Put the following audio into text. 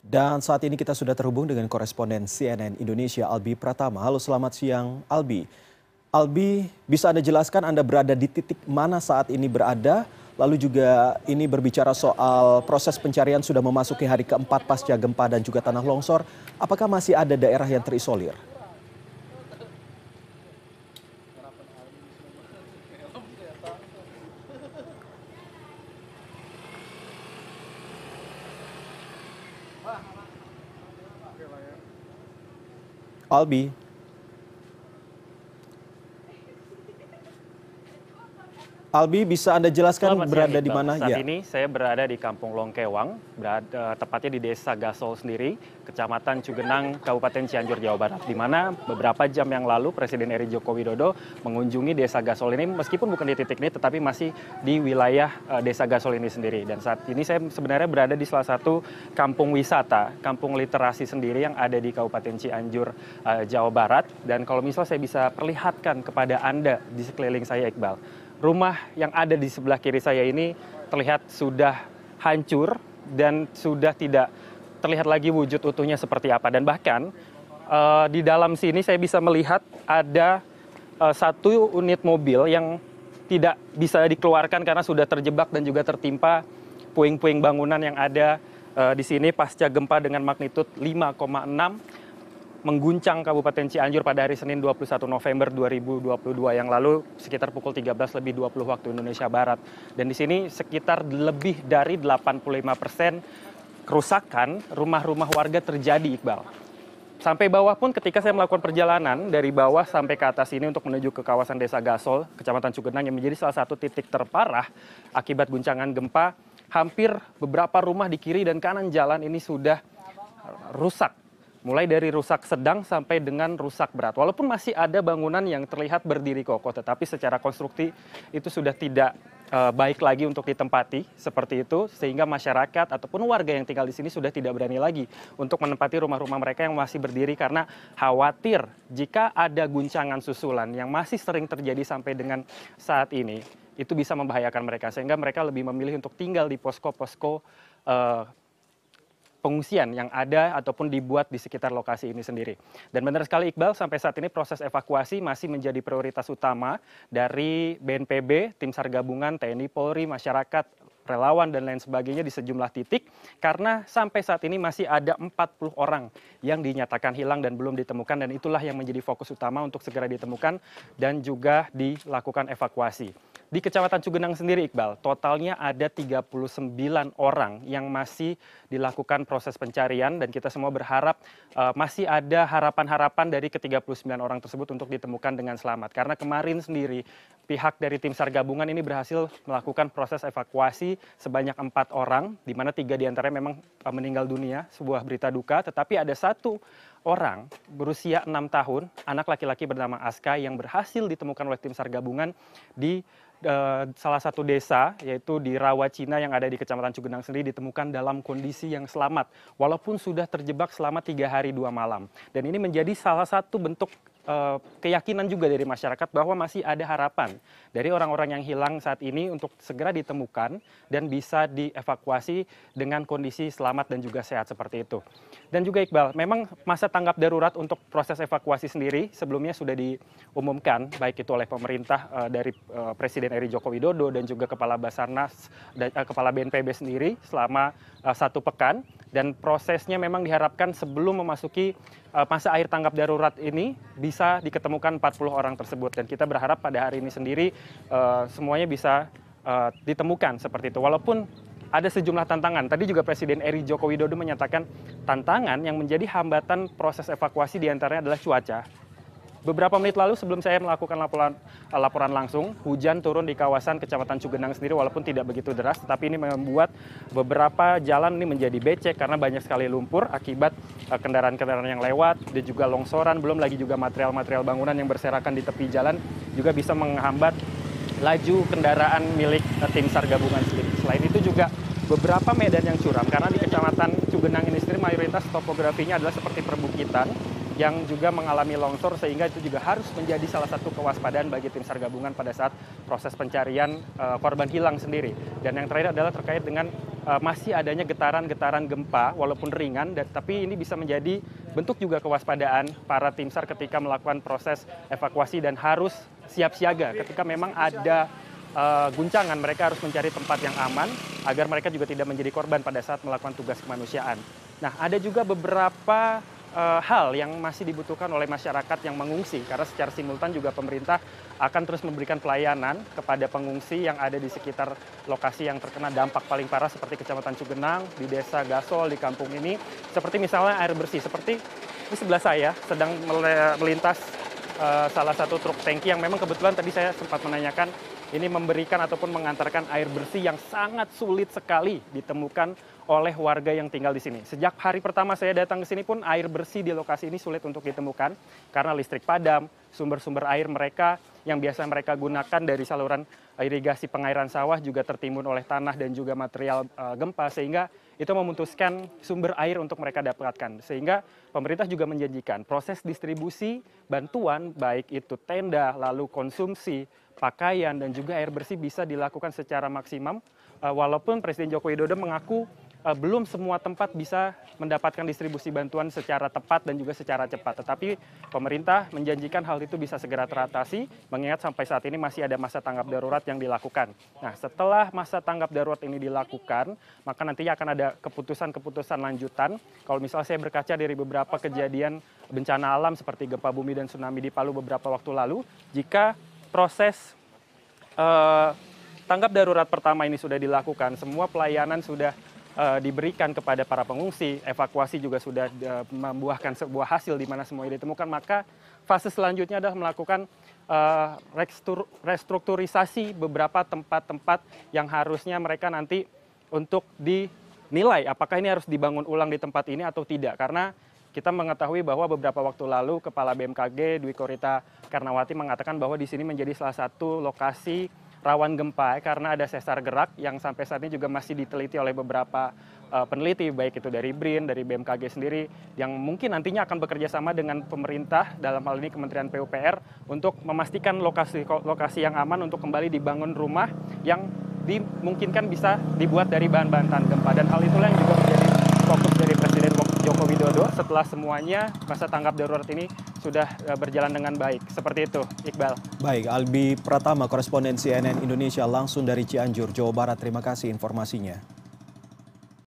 Dan saat ini kita sudah terhubung dengan koresponden CNN Indonesia Albi Pratama. Halo selamat siang Albi. Albi bisa Anda jelaskan Anda berada di titik mana saat ini berada? Lalu juga ini berbicara soal proses pencarian sudah memasuki hari keempat pasca gempa dan juga tanah longsor. Apakah masih ada daerah yang terisolir? Albi. Albi bisa Anda jelaskan Selamat berada siang, di mana? Saat ya. ini saya berada di Kampung Longkewang, berada, tepatnya di Desa Gasol sendiri, Kecamatan Cugenang, Kabupaten Cianjur, Jawa Barat. Di mana beberapa jam yang lalu Presiden RI Joko Widodo mengunjungi Desa Gasol ini, meskipun bukan di titik ini, tetapi masih di wilayah uh, Desa Gasol ini sendiri. Dan saat ini saya sebenarnya berada di salah satu kampung wisata, kampung literasi sendiri yang ada di Kabupaten Cianjur, uh, Jawa Barat. Dan kalau misalnya saya bisa perlihatkan kepada Anda di sekeliling saya, Iqbal rumah yang ada di sebelah kiri saya ini terlihat sudah hancur dan sudah tidak terlihat lagi wujud utuhnya seperti apa. Dan bahkan uh, di dalam sini saya bisa melihat ada uh, satu unit mobil yang tidak bisa dikeluarkan karena sudah terjebak dan juga tertimpa puing-puing bangunan yang ada uh, di sini pasca gempa dengan magnitud 5,6 mengguncang Kabupaten Cianjur pada hari Senin 21 November 2022 yang lalu sekitar pukul 13 lebih 20 waktu Indonesia Barat. Dan di sini sekitar lebih dari 85 persen kerusakan rumah-rumah warga terjadi, Iqbal. Sampai bawah pun ketika saya melakukan perjalanan dari bawah sampai ke atas ini untuk menuju ke kawasan Desa Gasol, Kecamatan Cugenang yang menjadi salah satu titik terparah akibat guncangan gempa, hampir beberapa rumah di kiri dan kanan jalan ini sudah rusak mulai dari rusak sedang sampai dengan rusak berat. Walaupun masih ada bangunan yang terlihat berdiri kokoh, tetapi secara konstruksi itu sudah tidak uh, baik lagi untuk ditempati seperti itu, sehingga masyarakat ataupun warga yang tinggal di sini sudah tidak berani lagi untuk menempati rumah-rumah mereka yang masih berdiri karena khawatir jika ada guncangan susulan yang masih sering terjadi sampai dengan saat ini, itu bisa membahayakan mereka sehingga mereka lebih memilih untuk tinggal di posko-posko uh, pengungsian yang ada ataupun dibuat di sekitar lokasi ini sendiri. Dan benar sekali Iqbal, sampai saat ini proses evakuasi masih menjadi prioritas utama dari BNPB, tim SAR gabungan, TNI, Polri, masyarakat, relawan dan lain sebagainya di sejumlah titik karena sampai saat ini masih ada 40 orang yang dinyatakan hilang dan belum ditemukan dan itulah yang menjadi fokus utama untuk segera ditemukan dan juga dilakukan evakuasi. Di Kecamatan Cugenang sendiri Iqbal, totalnya ada 39 orang yang masih dilakukan proses pencarian dan kita semua berharap uh, masih ada harapan-harapan dari ke-39 orang tersebut untuk ditemukan dengan selamat. Karena kemarin sendiri pihak dari tim SAR gabungan ini berhasil melakukan proses evakuasi sebanyak empat orang, di mana tiga di antaranya memang uh, meninggal dunia, sebuah berita duka, tetapi ada satu orang berusia enam tahun, anak laki-laki bernama Aska yang berhasil ditemukan oleh tim SAR gabungan di salah satu desa yaitu di Rawacina yang ada di Kecamatan Cugenang sendiri ditemukan dalam kondisi yang selamat. Walaupun sudah terjebak selama tiga hari dua malam. Dan ini menjadi salah satu bentuk keyakinan juga dari masyarakat bahwa masih ada harapan dari orang-orang yang hilang saat ini untuk segera ditemukan dan bisa dievakuasi dengan kondisi selamat dan juga sehat seperti itu. Dan juga Iqbal, memang masa tanggap darurat untuk proses evakuasi sendiri sebelumnya sudah diumumkan baik itu oleh pemerintah uh, dari uh, Presiden RI Joko Widodo dan juga Kepala Basarnas dan Kepala BNPB sendiri selama satu pekan dan prosesnya memang diharapkan sebelum memasuki masa air tanggap darurat ini bisa diketemukan 40 orang tersebut dan kita berharap pada hari ini sendiri uh, semuanya bisa uh, ditemukan seperti itu walaupun ada sejumlah tantangan. Tadi juga Presiden Eri Joko Widodo menyatakan tantangan yang menjadi hambatan proses evakuasi di antaranya adalah cuaca. Beberapa menit lalu sebelum saya melakukan laporan, laporan langsung, hujan turun di kawasan Kecamatan Cugenang sendiri walaupun tidak begitu deras, tetapi ini membuat beberapa jalan ini menjadi becek karena banyak sekali lumpur akibat kendaraan-kendaraan yang lewat dan juga longsoran, belum lagi juga material-material bangunan yang berserakan di tepi jalan juga bisa menghambat laju kendaraan milik tim SAR gabungan sendiri. Selain itu juga beberapa medan yang curam karena di Kecamatan Cugenang ini sendiri mayoritas topografinya adalah seperti perbukitan yang juga mengalami longsor sehingga itu juga harus menjadi salah satu kewaspadaan bagi tim SAR gabungan pada saat proses pencarian uh, korban hilang sendiri. Dan yang terakhir adalah terkait dengan uh, masih adanya getaran-getaran gempa walaupun ringan dan, tapi ini bisa menjadi bentuk juga kewaspadaan para tim SAR ketika melakukan proses evakuasi dan harus siap siaga ketika memang ada uh, guncangan mereka harus mencari tempat yang aman agar mereka juga tidak menjadi korban pada saat melakukan tugas kemanusiaan. Nah, ada juga beberapa uh, hal yang masih dibutuhkan oleh masyarakat yang mengungsi karena secara simultan juga pemerintah akan terus memberikan pelayanan kepada pengungsi yang ada di sekitar lokasi yang terkena dampak paling parah seperti Kecamatan Cugenang, di Desa Gasol, di kampung ini. Seperti misalnya air bersih, seperti di sebelah saya sedang melintas uh, salah satu truk tangki yang memang kebetulan tadi saya sempat menanyakan ini memberikan ataupun mengantarkan air bersih yang sangat sulit sekali ditemukan oleh warga yang tinggal di sini. Sejak hari pertama saya datang ke sini pun air bersih di lokasi ini sulit untuk ditemukan karena listrik padam, sumber-sumber air mereka yang biasa mereka gunakan dari saluran irigasi pengairan sawah juga tertimbun oleh tanah dan juga material uh, gempa sehingga itu memutuskan sumber air untuk mereka dapatkan. Sehingga pemerintah juga menjanjikan proses distribusi bantuan baik itu tenda, lalu konsumsi, pakaian dan juga air bersih bisa dilakukan secara maksimum uh, walaupun Presiden Joko Widodo mengaku belum semua tempat bisa mendapatkan distribusi bantuan secara tepat dan juga secara cepat. Tetapi pemerintah menjanjikan hal itu bisa segera teratasi, mengingat sampai saat ini masih ada masa tanggap darurat yang dilakukan. Nah, setelah masa tanggap darurat ini dilakukan, maka nantinya akan ada keputusan-keputusan lanjutan. Kalau misalnya saya berkaca dari beberapa kejadian bencana alam seperti gempa bumi dan tsunami di Palu beberapa waktu lalu, jika proses uh, tanggap darurat pertama ini sudah dilakukan, semua pelayanan sudah uh, diberikan kepada para pengungsi, evakuasi juga sudah uh, membuahkan sebuah hasil di mana semua ditemukan, maka fase selanjutnya adalah melakukan uh, restrukturisasi beberapa tempat-tempat yang harusnya mereka nanti untuk dinilai apakah ini harus dibangun ulang di tempat ini atau tidak. Karena kita mengetahui bahwa beberapa waktu lalu Kepala BMKG Dwi Korita Karnawati mengatakan bahwa di sini menjadi salah satu lokasi rawan gempa karena ada sesar gerak yang sampai saat ini juga masih diteliti oleh beberapa uh, peneliti baik itu dari BRIN, dari BMKG sendiri yang mungkin nantinya akan bekerja sama dengan pemerintah dalam hal ini Kementerian PUPR untuk memastikan lokasi lokasi yang aman untuk kembali dibangun rumah yang dimungkinkan bisa dibuat dari bahan-bahan tahan gempa. Dan hal itulah yang juga menjadi fokus dari Presiden Joko Widodo setelah semuanya masa tanggap darurat ini sudah eh, berjalan dengan baik. Seperti itu, Iqbal. Baik, Albi Pratama, koresponden CNN Indonesia langsung dari Cianjur, Jawa Barat. Terima kasih informasinya.